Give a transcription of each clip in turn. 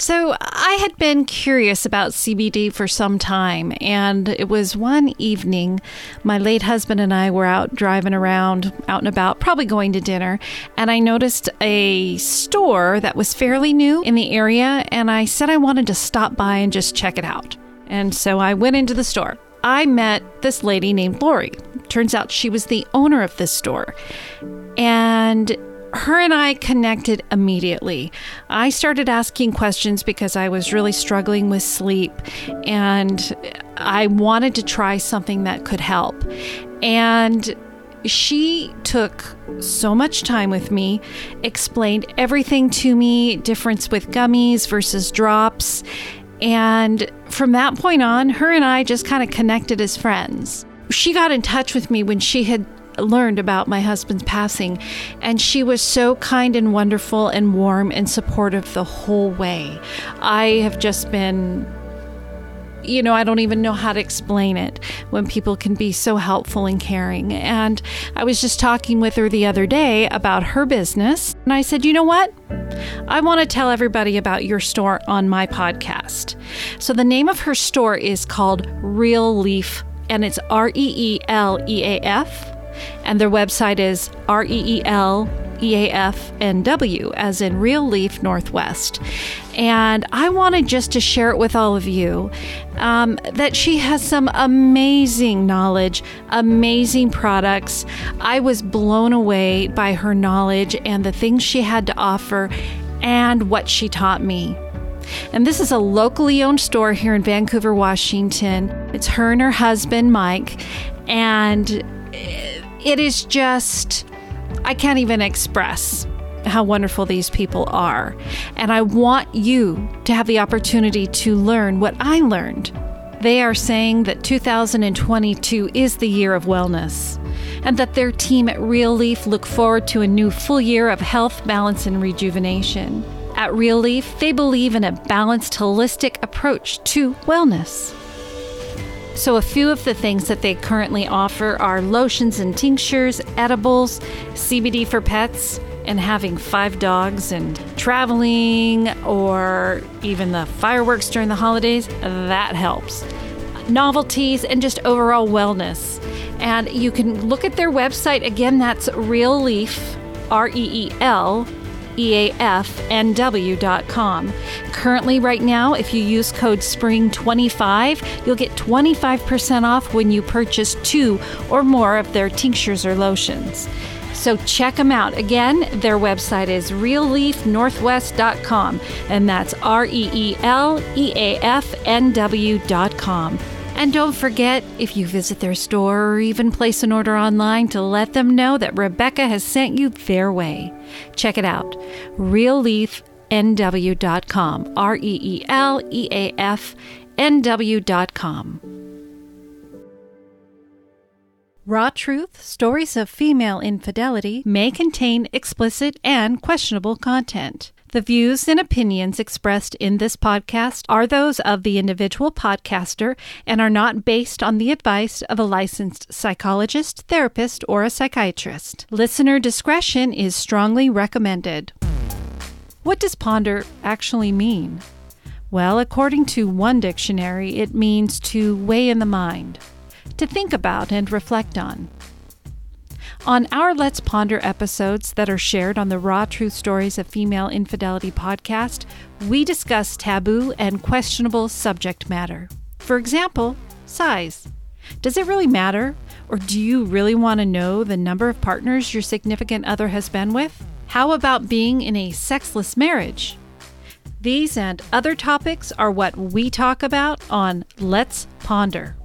So, I had been curious about CBD for some time, and it was one evening my late husband and I were out driving around, out and about, probably going to dinner, and I noticed a store that was fairly new in the area, and I said I wanted to stop by and just check it out. And so I went into the store. I met this lady named Lori. Turns out she was the owner of this store. And her and I connected immediately. I started asking questions because I was really struggling with sleep and I wanted to try something that could help. And she took so much time with me, explained everything to me difference with gummies versus drops. And from that point on, her and I just kind of connected as friends. She got in touch with me when she had learned about my husband's passing, and she was so kind and wonderful and warm and supportive the whole way. I have just been you know, I don't even know how to explain it when people can be so helpful and caring. And I was just talking with her the other day about her business, and I said, you know what? I want to tell everybody about your store on my podcast. So the name of her store is called Reeleaf, and it's R E E L E A F and their website is R E E L E A F N W, as in Reeleaf Northwest. And I wanted just to share it with all of you um, that she has some amazing knowledge, amazing products. I was blown away by her knowledge and the things she had to offer and what she taught me. And this is a locally owned store here in Vancouver, Washington. It's her and her husband, Mike. And is just, I can't even express how wonderful these people are. And I want you to have the opportunity to learn what I learned. They are saying that 2022 is the year of wellness, and that their team at Reeleaf look forward to a new full year of health, balance, and rejuvenation. At Reeleaf, they believe in a balanced, holistic approach to wellness. So, a few of the things that they currently offer are lotions and tinctures, edibles, CBD for pets, and having five dogs and traveling or even the fireworks during the holidays, that helps. Novelties and just overall wellness. And you can look at their website again, that's Reeleaf, R E E L eafnw.com. Currently, right now, if you use code SPRING25, you'll get 25% off when you purchase two or more of their tinctures or lotions. So check them out. Again, their website is reeleafnorthwest.com, and that's R E E L E A F N W.com. And don't forget, if you visit their store or even place an order online, to let them know that Rebecca has sent you their way. Check it out reeleafnw.com. R E E L E A F N W.com. Raw Truth Stories of Female Infidelity may contain explicit and questionable content. The views and opinions expressed in this podcast are those of the individual podcaster and are not based on the advice of a licensed psychologist, therapist, or a psychiatrist. Listener discretion is strongly recommended. What does ponder actually mean? Well, according to one dictionary, it means to weigh in the mind, to think about and reflect on. On our Let's Ponder episodes that are shared on the Raw Truth Stories of Female Infidelity podcast, we discuss taboo and questionable subject matter. For example, size. Does it really matter? Or do you really want to know the number of partners your significant other has been with? How about being in a sexless marriage? These and other topics are what we talk about on Let's Ponder.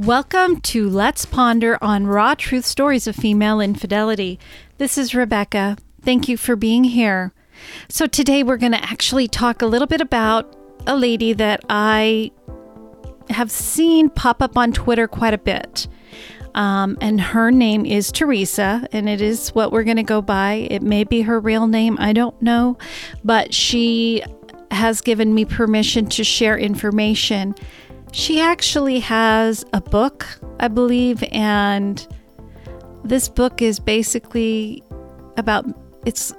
Welcome to Let's Ponder on Raw Truth Stories of Female Infidelity. This is Rebecca. Thank you for being here. So, today we're going to actually talk a little bit about a lady that I have seen pop up on Twitter quite a bit. Um, and her name is Teresa, and it is what we're going to go by. It may be her real name, I don't know, but she has given me permission to share information she actually has a book, I believe, and this book is basically about it's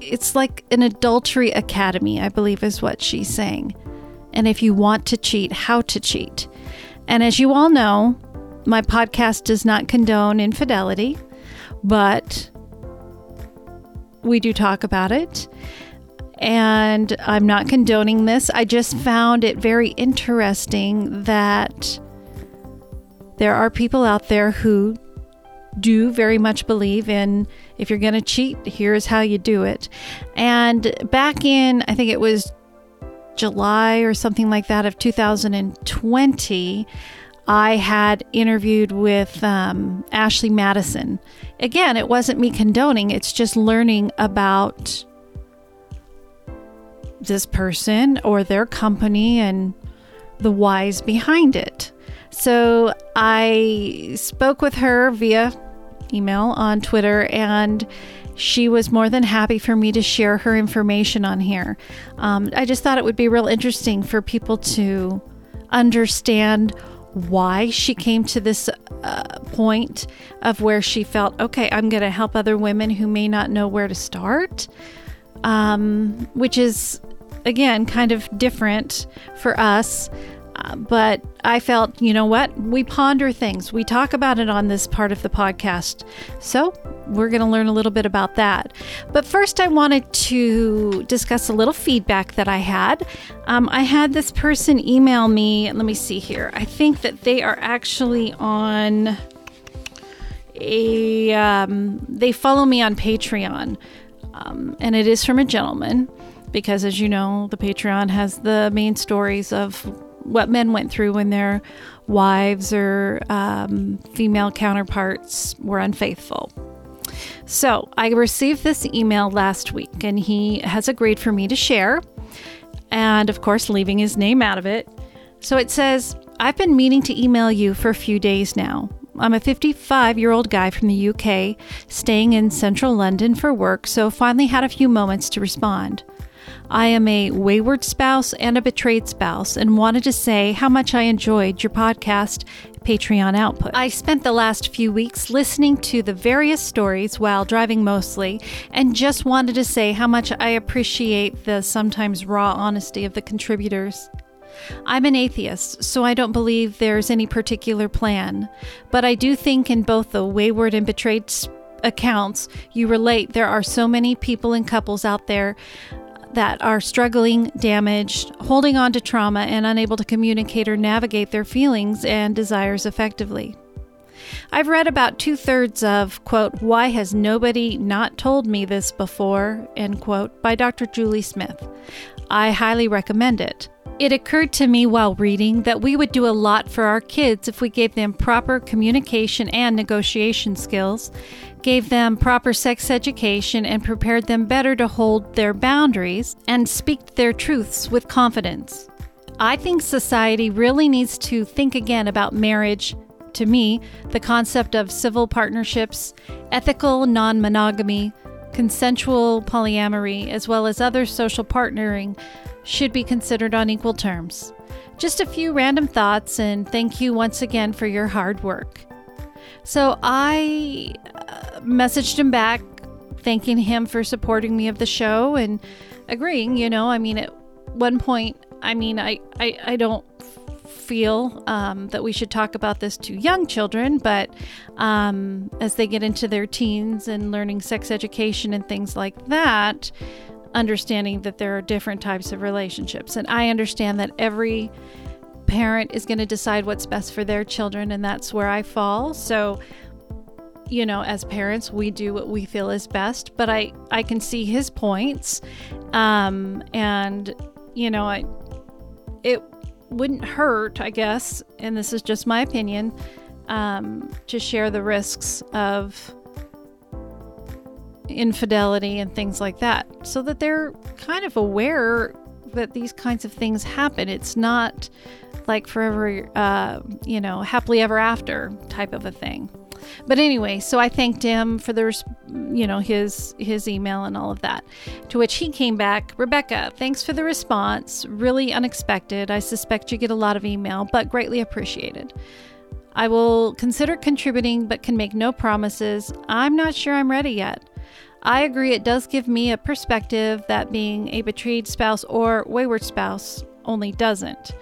it's like an adultery academy, I believe is what she's saying. And if you want to cheat, how to cheat. And as you all know, my podcast does not condone infidelity, but we do talk about it. And I'm not condoning this. I just found it very interesting that there are people out there who do very much believe in if you're going to cheat, here's how you do it. And back in, I think it was July or something like that of 2020, I had interviewed with um, Ashley Madison. Again, it wasn't me condoning, it's just learning about this person or their company and the whys behind it. So I spoke with her via email on Twitter and she was more than happy for me to share her information on here. Um, I just thought it would be real interesting for people to understand why she came to this uh, point of where she felt, okay, I'm going to help other women who may not know where to start, um, which is, again, kind of different for us. Uh, but I felt, you know what? We ponder things. We talk about it on this part of the podcast. So we're going to learn a little bit about that. But first, I wanted to discuss a little feedback that I had. Um, I had this person email me. Let me see here. I think that they are actually on a, um, they follow me on Patreon. Um, and it is from a gentleman because, as you know, the Patreon has the main stories of what men went through when their wives or um, female counterparts were unfaithful. So I received this email last week, and he has agreed for me to share, and of course, leaving his name out of it. So it says, I've been meaning to email you for a few days now. I'm a 55 year old guy from the UK, staying in central London for work, so finally had a few moments to respond. I am a wayward spouse and a betrayed spouse and wanted to say how much I enjoyed your podcast Patreon output. I spent the last few weeks listening to the various stories while driving mostly and just wanted to say how much I appreciate the sometimes raw honesty of the contributors. I'm an atheist, so I don't believe there's any particular plan, but I do think in both the wayward and betrayed accounts you relate there are so many people and couples out there that are struggling, damaged, holding on to trauma, and unable to communicate or navigate their feelings and desires effectively. I've read about two thirds of, quote, Why Has Nobody Not Told Me This Before, end quote, by Dr. Julie Smith. I highly recommend it. It occurred to me while reading that we would do a lot for our kids if we gave them proper communication and negotiation skills, gave them proper sex education, and prepared them better to hold their boundaries and speak their truths with confidence. I think society really needs to think again about marriage. To me, the concept of civil partnerships, ethical non monogamy, consensual polyamory, as well as other social partnering should be considered on equal terms. Just a few random thoughts, and thank you once again for your hard work. So I uh, messaged him back, thanking him for supporting me of the show and agreeing. You know, I mean, at one point, I mean, I, I, I don't feel um, that we should talk about this to young children, but um, as they get into their teens and learning sex education and things like that, understanding that there are different types of relationships. And I understand that every parent is going to decide what's best for their children, and that's where I fall. So, you know, as parents, we do what we feel is best, but I, I can see his points. Um, and, you know, I, it wouldn't hurt, I guess, and this is just my opinion, um, to share the risks of infidelity and things like that so that they're kind of aware that these kinds of things happen. It's not like forever, uh, you know, happily ever after type of a thing. But anyway, so I thanked him for the, you know, his his email and all of that. To which he came back, Rebecca, thanks for the response. Really unexpected. I suspect you get a lot of email, but greatly appreciated. I will consider contributing, but can make no promises. I'm not sure I'm ready yet. I agree, it does give me a perspective that being a betrayed spouse or wayward spouse only doesn't.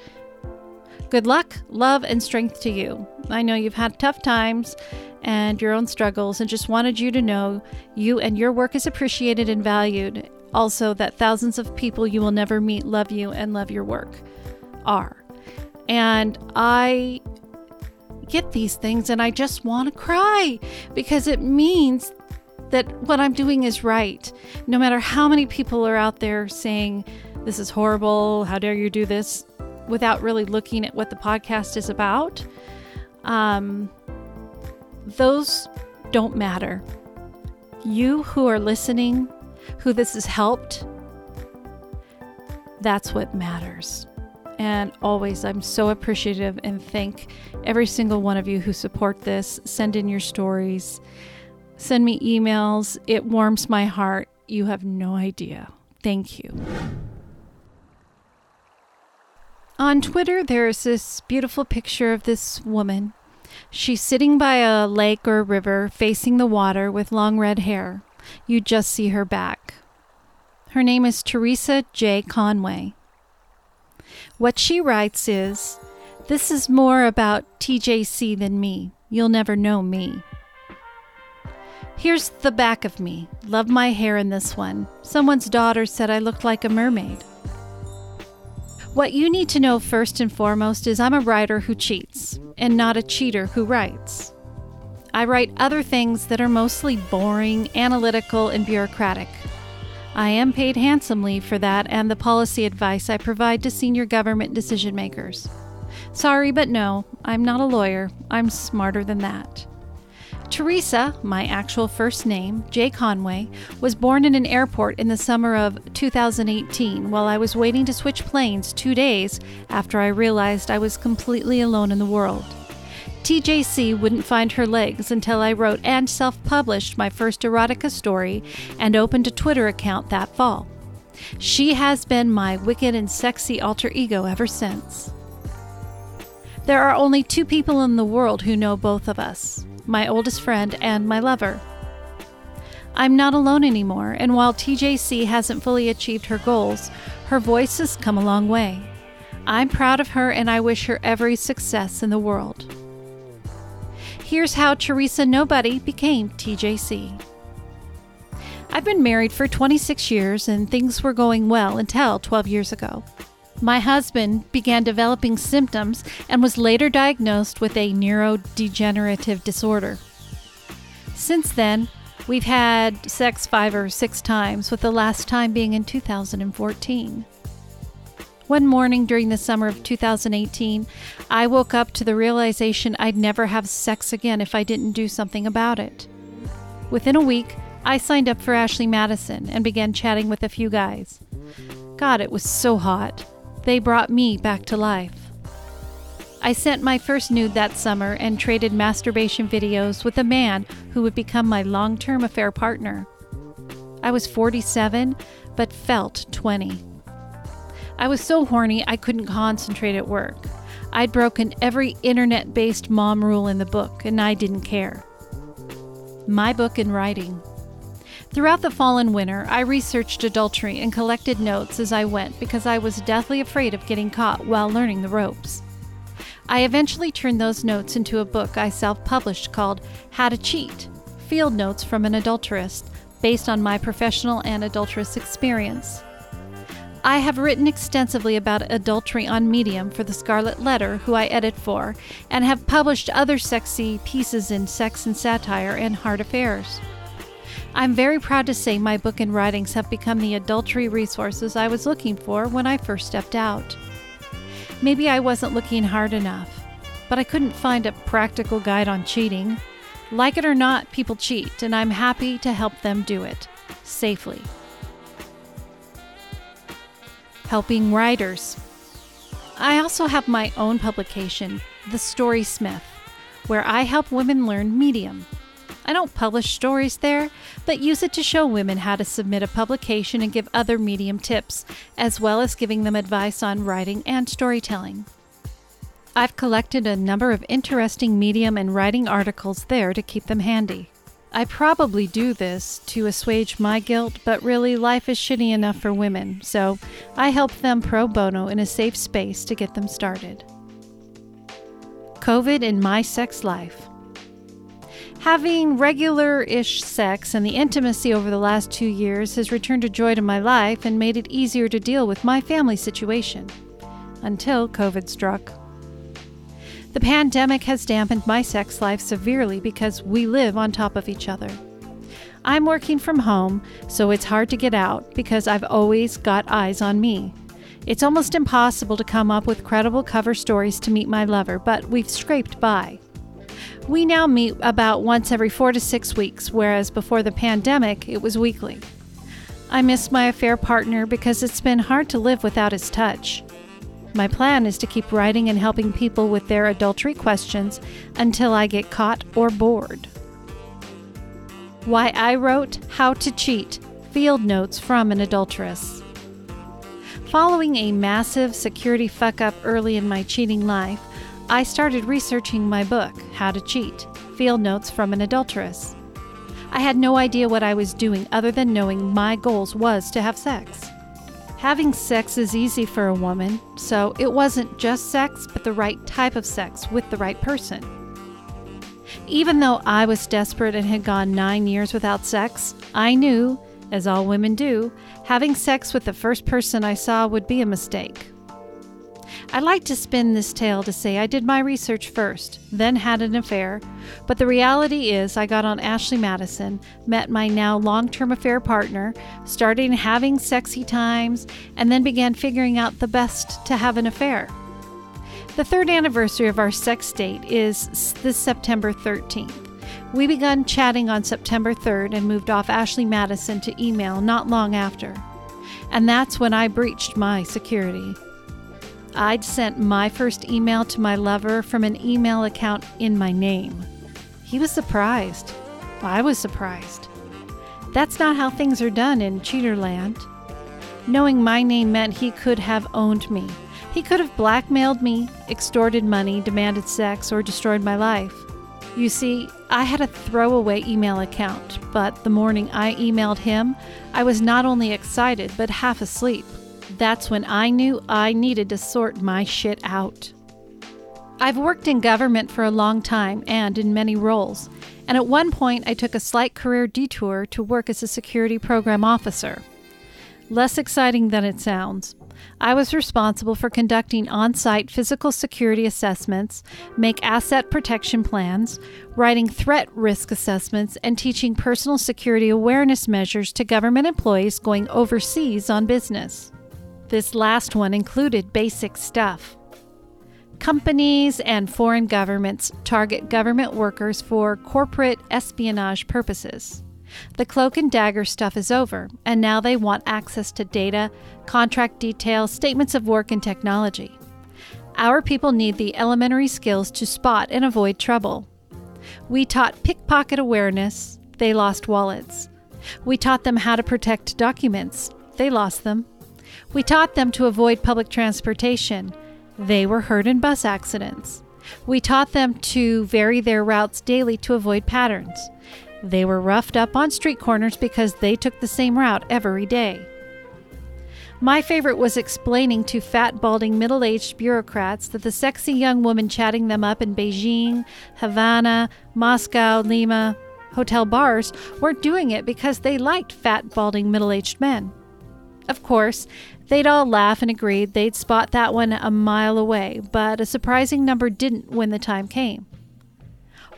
Good luck, love, and strength to you. I know you've had tough times and your own struggles, and just wanted you to know you and your work is appreciated and valued. Also, that thousands of people you will never meet love you and love your work are. And I get these things and I just want to cry because it means that what I'm doing is right. No matter how many people are out there saying, this is horrible, how dare you do this, without really looking at what the podcast is about, um, those don't matter. You who are listening, who this has helped, that's what matters. And always, I'm so appreciative and thank every single one of you who support this. Send in your stories, send me emails. It warms my heart. You have no idea. Thank you. On Twitter, there is this beautiful picture of this woman. She's sitting by a lake or river facing the water with long red hair. You just see her back. Her name is Teresa J. Conway. What she writes is This is more about TJC than me. You'll never know me. Here's the back of me. Love my hair in this one. Someone's daughter said I looked like a mermaid. What you need to know first and foremost is I'm a writer who cheats, and not a cheater who writes. I write other things that are mostly boring, analytical, and bureaucratic. I am paid handsomely for that and the policy advice I provide to senior government decision makers. Sorry, but no, I'm not a lawyer. I'm smarter than that. Teresa, my actual first name, J. Conway, was born in an airport in the summer of 2018 while I was waiting to switch planes two days after I realized I was completely alone in the world. TJC wouldn't find her legs until I wrote and self published my first erotica story and opened a Twitter account that fall. She has been my wicked and sexy alter ego ever since. There are only two people in the world who know both of us my oldest friend and my lover. I'm not alone anymore, and while TJC hasn't fully achieved her goals, her voice has come a long way. I'm proud of her and I wish her every success in the world. Here's how Teresa Nobody became TJC. I've been married for 26 years and things were going well until 12 years ago. My husband began developing symptoms and was later diagnosed with a neurodegenerative disorder. Since then, we've had sex five or six times, with the last time being in 2014. One morning during the summer of 2018, I woke up to the realization I'd never have sex again if I didn't do something about it. Within a week, I signed up for Ashley Madison and began chatting with a few guys. God, it was so hot. They brought me back to life. I sent my first nude that summer and traded masturbation videos with a man who would become my long term affair partner. I was 47, but felt 20. I was so horny I couldn't concentrate at work. I'd broken every internet based mom rule in the book, and I didn't care. My book in writing. Throughout the fall and winter, I researched adultery and collected notes as I went because I was deathly afraid of getting caught while learning the ropes. I eventually turned those notes into a book I self published called How to Cheat Field Notes from an Adulteress, based on my professional and adulterous experience. I have written extensively about adultery on Medium for the Scarlet Letter, who I edit for, and have published other sexy pieces in Sex and Satire and Heart Affairs. I'm very proud to say my book and writings have become the adultery resources I was looking for when I first stepped out. Maybe I wasn't looking hard enough, but I couldn't find a practical guide on cheating. Like it or not, people cheat, and I'm happy to help them do it safely helping writers. I also have my own publication, The Story Smith, where I help women learn Medium. I don't publish stories there, but use it to show women how to submit a publication and give other Medium tips, as well as giving them advice on writing and storytelling. I've collected a number of interesting Medium and writing articles there to keep them handy. I probably do this to assuage my guilt, but really, life is shitty enough for women, so I help them pro bono in a safe space to get them started. COVID in my sex life. Having regular ish sex and the intimacy over the last two years has returned a joy to my life and made it easier to deal with my family situation. Until COVID struck. The pandemic has dampened my sex life severely because we live on top of each other. I'm working from home, so it's hard to get out because I've always got eyes on me. It's almost impossible to come up with credible cover stories to meet my lover, but we've scraped by. We now meet about once every four to six weeks, whereas before the pandemic, it was weekly. I miss my affair partner because it's been hard to live without his touch. My plan is to keep writing and helping people with their adultery questions until I get caught or bored. Why I wrote How to Cheat Field Notes from an Adulteress. Following a massive security fuck up early in my cheating life, I started researching my book, How to Cheat Field Notes from an Adulteress. I had no idea what I was doing other than knowing my goals was to have sex. Having sex is easy for a woman, so it wasn't just sex, but the right type of sex with the right person. Even though I was desperate and had gone nine years without sex, I knew, as all women do, having sex with the first person I saw would be a mistake. I like to spin this tale to say I did my research first, then had an affair, but the reality is I got on Ashley Madison, met my now long term affair partner, started having sexy times, and then began figuring out the best to have an affair. The third anniversary of our sex date is this September 13th. We began chatting on September 3rd and moved off Ashley Madison to email not long after. And that's when I breached my security. I'd sent my first email to my lover from an email account in my name. He was surprised. I was surprised. That's not how things are done in Cheaterland. Knowing my name meant he could have owned me. He could have blackmailed me, extorted money, demanded sex, or destroyed my life. You see, I had a throwaway email account, but the morning I emailed him, I was not only excited, but half asleep. That's when I knew I needed to sort my shit out. I've worked in government for a long time and in many roles, and at one point I took a slight career detour to work as a security program officer. Less exciting than it sounds. I was responsible for conducting on site physical security assessments, make asset protection plans, writing threat risk assessments, and teaching personal security awareness measures to government employees going overseas on business. This last one included basic stuff. Companies and foreign governments target government workers for corporate espionage purposes. The cloak and dagger stuff is over, and now they want access to data, contract details, statements of work, and technology. Our people need the elementary skills to spot and avoid trouble. We taught pickpocket awareness, they lost wallets. We taught them how to protect documents, they lost them. We taught them to avoid public transportation. They were hurt in bus accidents. We taught them to vary their routes daily to avoid patterns. They were roughed up on street corners because they took the same route every day. My favorite was explaining to fat, balding, middle aged bureaucrats that the sexy young woman chatting them up in Beijing, Havana, Moscow, Lima, hotel bars weren't doing it because they liked fat, balding, middle aged men. Of course, they'd all laugh and agree they'd spot that one a mile away, but a surprising number didn't when the time came.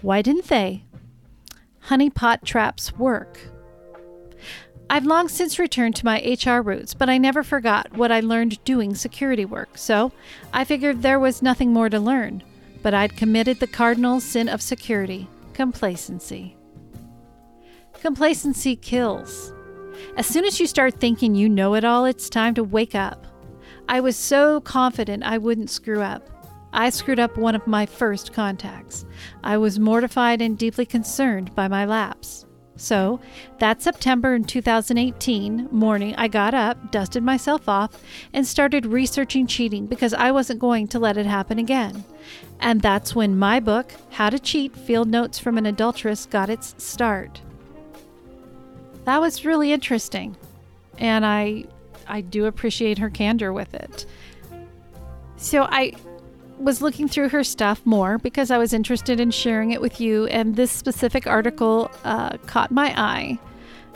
Why didn't they? Honeypot traps work. I've long since returned to my HR roots, but I never forgot what I learned doing security work, so I figured there was nothing more to learn. But I'd committed the cardinal sin of security complacency. Complacency kills. As soon as you start thinking you know it all, it's time to wake up. I was so confident I wouldn't screw up. I screwed up one of my first contacts. I was mortified and deeply concerned by my lapse. So that September in 2018 morning, I got up, dusted myself off, and started researching cheating because I wasn't going to let it happen again. And that's when my book, How to Cheat Field Notes from an Adulteress, got its start. That was really interesting, and I, I do appreciate her candor with it. So I was looking through her stuff more because I was interested in sharing it with you, and this specific article uh, caught my eye.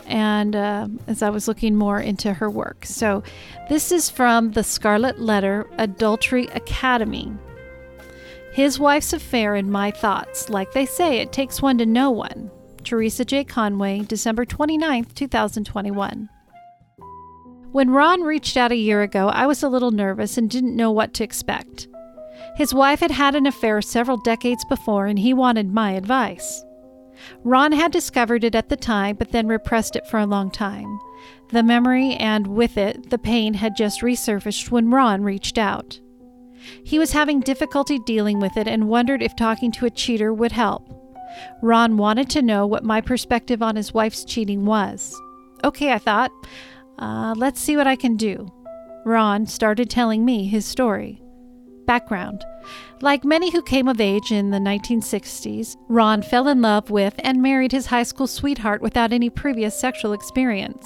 And uh, as I was looking more into her work, so this is from the Scarlet Letter Adultery Academy. His wife's affair and my thoughts. Like they say, it takes one to know one. Teresa J. Conway, December 29, 2021. When Ron reached out a year ago, I was a little nervous and didn't know what to expect. His wife had had an affair several decades before, and he wanted my advice. Ron had discovered it at the time, but then repressed it for a long time. The memory and with it, the pain had just resurfaced when Ron reached out. He was having difficulty dealing with it and wondered if talking to a cheater would help. Ron wanted to know what my perspective on his wife's cheating was. Okay, I thought, uh, let's see what I can do. Ron started telling me his story. Background Like many who came of age in the 1960s, Ron fell in love with and married his high school sweetheart without any previous sexual experience.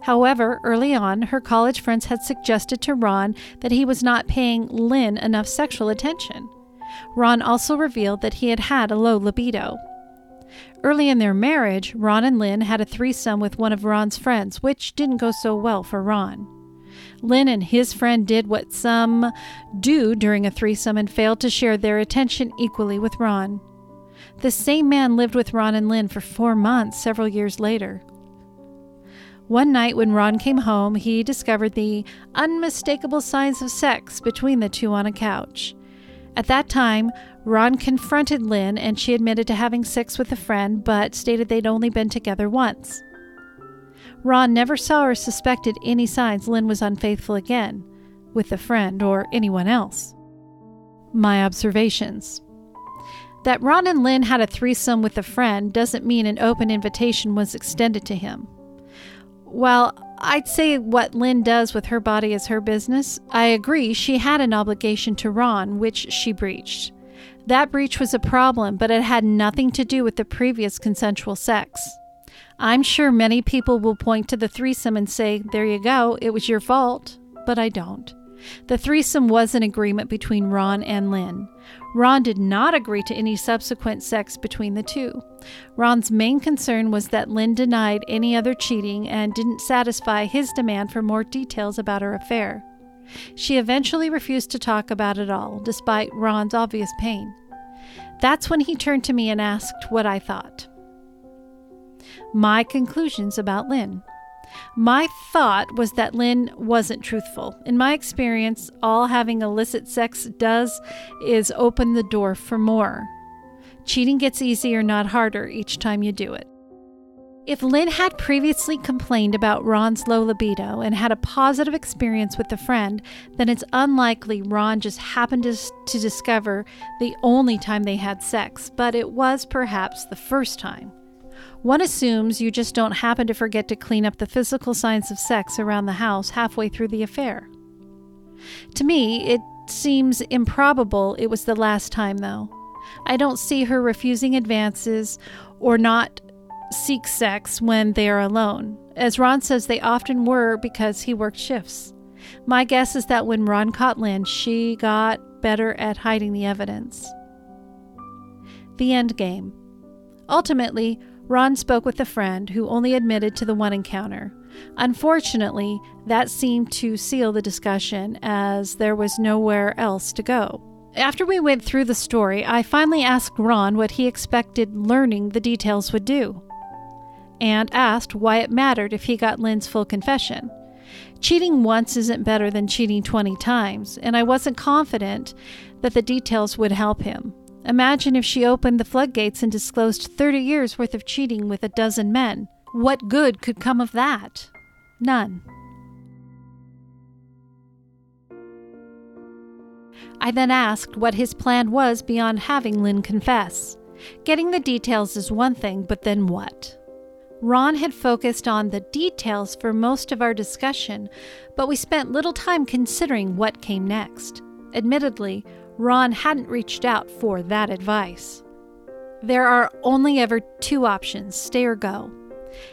However, early on, her college friends had suggested to Ron that he was not paying Lynn enough sexual attention. Ron also revealed that he had had a low libido. Early in their marriage, Ron and Lynn had a threesome with one of Ron's friends, which didn't go so well for Ron. Lynn and his friend did what some do during a threesome and failed to share their attention equally with Ron. The same man lived with Ron and Lynn for four months several years later. One night when Ron came home, he discovered the unmistakable signs of sex between the two on a couch. At that time, Ron confronted Lynn and she admitted to having sex with a friend but stated they'd only been together once. Ron never saw or suspected any signs Lynn was unfaithful again, with a friend or anyone else. My observations. That Ron and Lynn had a threesome with a friend doesn't mean an open invitation was extended to him. While I'd say what Lynn does with her body is her business, I agree she had an obligation to Ron, which she breached. That breach was a problem, but it had nothing to do with the previous consensual sex. I'm sure many people will point to the threesome and say, There you go, it was your fault. But I don't. The threesome was an agreement between Ron and Lynn. Ron did not agree to any subsequent sex between the two. Ron's main concern was that Lynn denied any other cheating and didn't satisfy his demand for more details about her affair. She eventually refused to talk about it all, despite Ron's obvious pain. That's when he turned to me and asked what I thought my conclusions about Lynn. My thought was that Lynn wasn't truthful. In my experience, all having illicit sex does is open the door for more. Cheating gets easier, not harder, each time you do it. If Lynn had previously complained about Ron's low libido and had a positive experience with a friend, then it's unlikely Ron just happened to, to discover the only time they had sex, but it was perhaps the first time. One assumes you just don't happen to forget to clean up the physical signs of sex around the house halfway through the affair. To me, it seems improbable it was the last time, though. I don't see her refusing advances or not seek sex when they are alone. As Ron says, they often were because he worked shifts. My guess is that when Ron caught Lynn, she got better at hiding the evidence. The end game. Ultimately, Ron spoke with a friend who only admitted to the one encounter. Unfortunately, that seemed to seal the discussion as there was nowhere else to go. After we went through the story, I finally asked Ron what he expected learning the details would do, and asked why it mattered if he got Lynn's full confession. Cheating once isn't better than cheating 20 times, and I wasn't confident that the details would help him. Imagine if she opened the floodgates and disclosed 30 years worth of cheating with a dozen men. What good could come of that? None. I then asked what his plan was beyond having Lynn confess. Getting the details is one thing, but then what? Ron had focused on the details for most of our discussion, but we spent little time considering what came next. Admittedly, Ron hadn't reached out for that advice. There are only ever two options stay or go.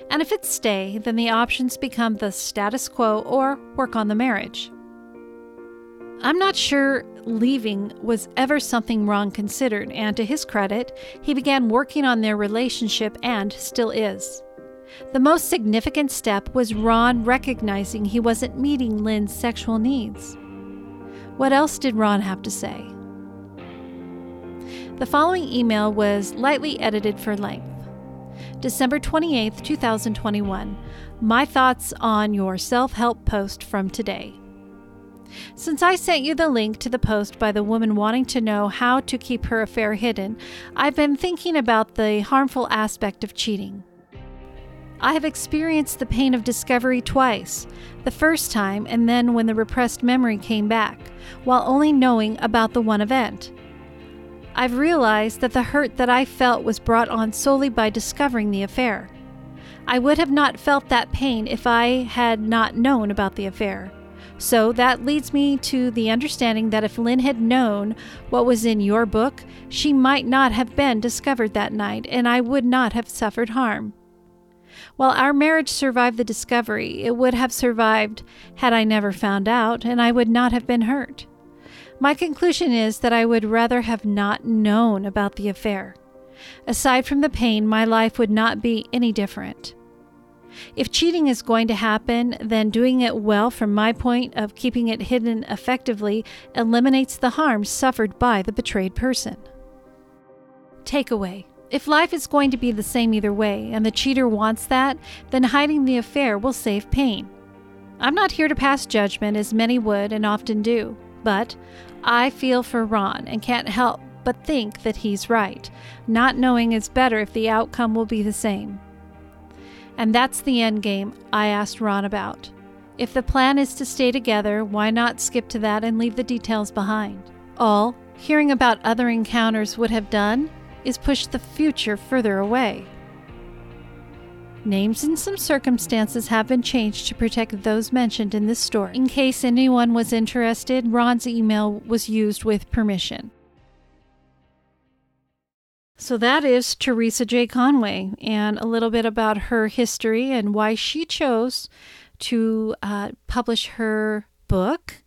And if it's stay, then the options become the status quo or work on the marriage. I'm not sure leaving was ever something Ron considered, and to his credit, he began working on their relationship and still is. The most significant step was Ron recognizing he wasn't meeting Lynn's sexual needs. What else did Ron have to say? The following email was lightly edited for length. December 28, 2021. My thoughts on your self help post from today. Since I sent you the link to the post by the woman wanting to know how to keep her affair hidden, I've been thinking about the harmful aspect of cheating. I have experienced the pain of discovery twice the first time, and then when the repressed memory came back, while only knowing about the one event. I've realized that the hurt that I felt was brought on solely by discovering the affair. I would have not felt that pain if I had not known about the affair. So that leads me to the understanding that if Lynn had known what was in your book, she might not have been discovered that night, and I would not have suffered harm. While our marriage survived the discovery, it would have survived had I never found out, and I would not have been hurt. My conclusion is that I would rather have not known about the affair. Aside from the pain, my life would not be any different. If cheating is going to happen, then doing it well from my point of keeping it hidden effectively eliminates the harm suffered by the betrayed person. Takeaway if life is going to be the same either way, and the cheater wants that, then hiding the affair will save pain. I'm not here to pass judgment, as many would and often do, but I feel for Ron and can't help but think that he's right. Not knowing is better if the outcome will be the same. And that's the end game I asked Ron about. If the plan is to stay together, why not skip to that and leave the details behind? All hearing about other encounters would have done is push the future further away. Names and some circumstances have been changed to protect those mentioned in this story. In case anyone was interested, Ron's email was used with permission. So that is Teresa J. Conway, and a little bit about her history and why she chose to uh, publish her book.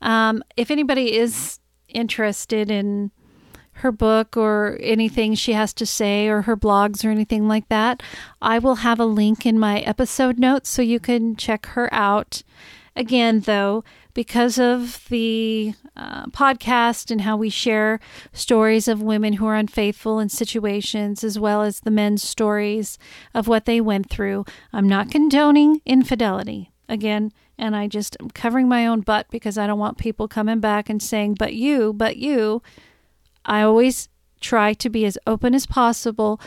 Um, if anybody is interested in her book or anything she has to say or her blogs or anything like that, I will have a link in my episode notes so you can check her out. Again, though, because of the uh, podcast and how we share stories of women who are unfaithful in situations, as well as the men's stories of what they went through, I'm not condoning infidelity. Again, and I just am covering my own butt because I don't want people coming back and saying, but you, but you. I always try to be as open as possible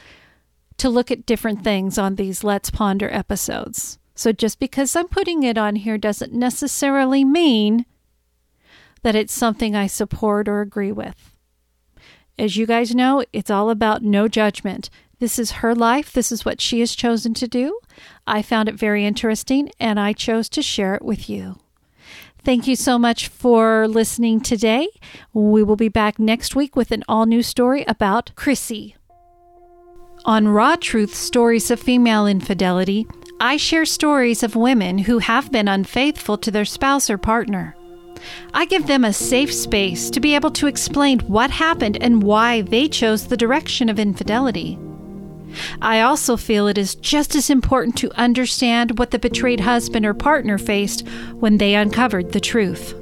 to look at different things on these Let's Ponder episodes. So just because I'm putting it on here doesn't necessarily mean that it's something I support or agree with. As you guys know, it's all about no judgment. This is her life. This is what she has chosen to do. I found it very interesting and I chose to share it with you. Thank you so much for listening today. We will be back next week with an all new story about Chrissy. On Raw Truth Stories of Female Infidelity, I share stories of women who have been unfaithful to their spouse or partner. I give them a safe space to be able to explain what happened and why they chose the direction of infidelity. I also feel it is just as important to understand what the betrayed husband or partner faced when they uncovered the truth.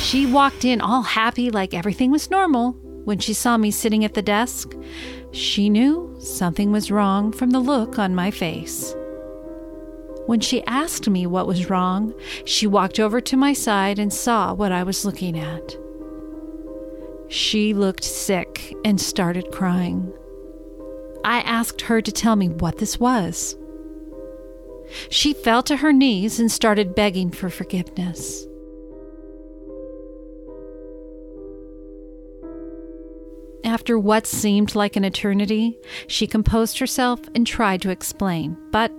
She walked in all happy, like everything was normal. When she saw me sitting at the desk, she knew something was wrong from the look on my face. When she asked me what was wrong, she walked over to my side and saw what I was looking at. She looked sick and started crying. I asked her to tell me what this was. She fell to her knees and started begging for forgiveness. after what seemed like an eternity, she composed herself and tried to explain. But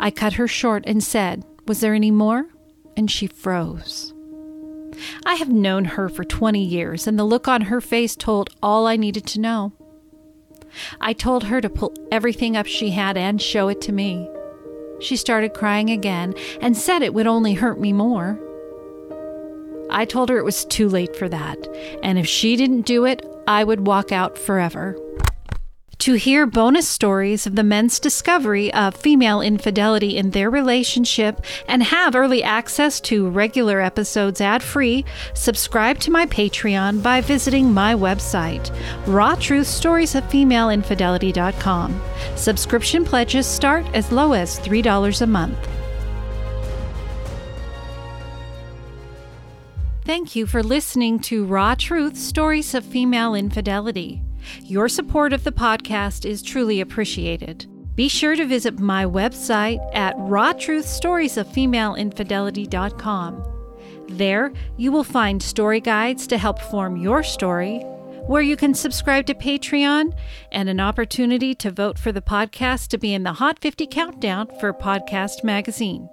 I cut her short and said, Was there any more? And she froze. I have known her for 20 years, and the look on her face told all I needed to know. I told her to pull everything up she had and show it to me. She started crying again and said it would only hurt me more. I told her it was too late for that, and if she didn't do it, I would walk out forever. To hear bonus stories of the men's discovery of female infidelity in their relationship and have early access to regular episodes ad free, subscribe to my Patreon by visiting my website, rawtruthstoriesofFemaleInfidelity.com. Subscription pledges start as low as $3 a month. Thank you for listening to Raw Truth Stories of Female Infidelity. Your support of the podcast is truly appreciated. Be sure to visit my website at rawtruthstoriesofFemaleInfidelity.com. There, you will find story guides to help form your story, where you can subscribe to Patreon, and an opportunity to vote for the podcast to be in the Hot 50 Countdown for Podcast Magazine.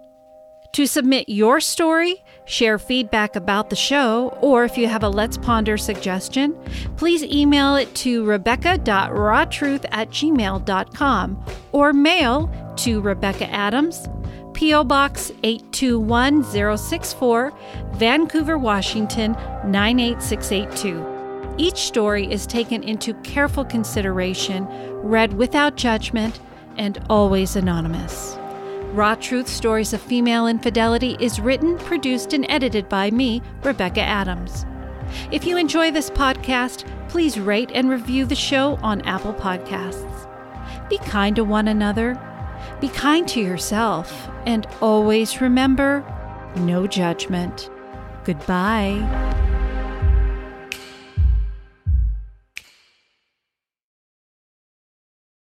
To submit your story, share feedback about the show, or if you have a Let's Ponder suggestion, please email it to rebecca.rawtruth at gmail.com or mail to Rebecca Adams, P.O. Box 821064, Vancouver, Washington 98682. Each story is taken into careful consideration, read without judgment, and always anonymous. Raw Truth Stories of Female Infidelity is written, produced, and edited by me, Rebecca Adams. If you enjoy this podcast, please rate and review the show on Apple Podcasts. Be kind to one another, be kind to yourself, and always remember no judgment. Goodbye.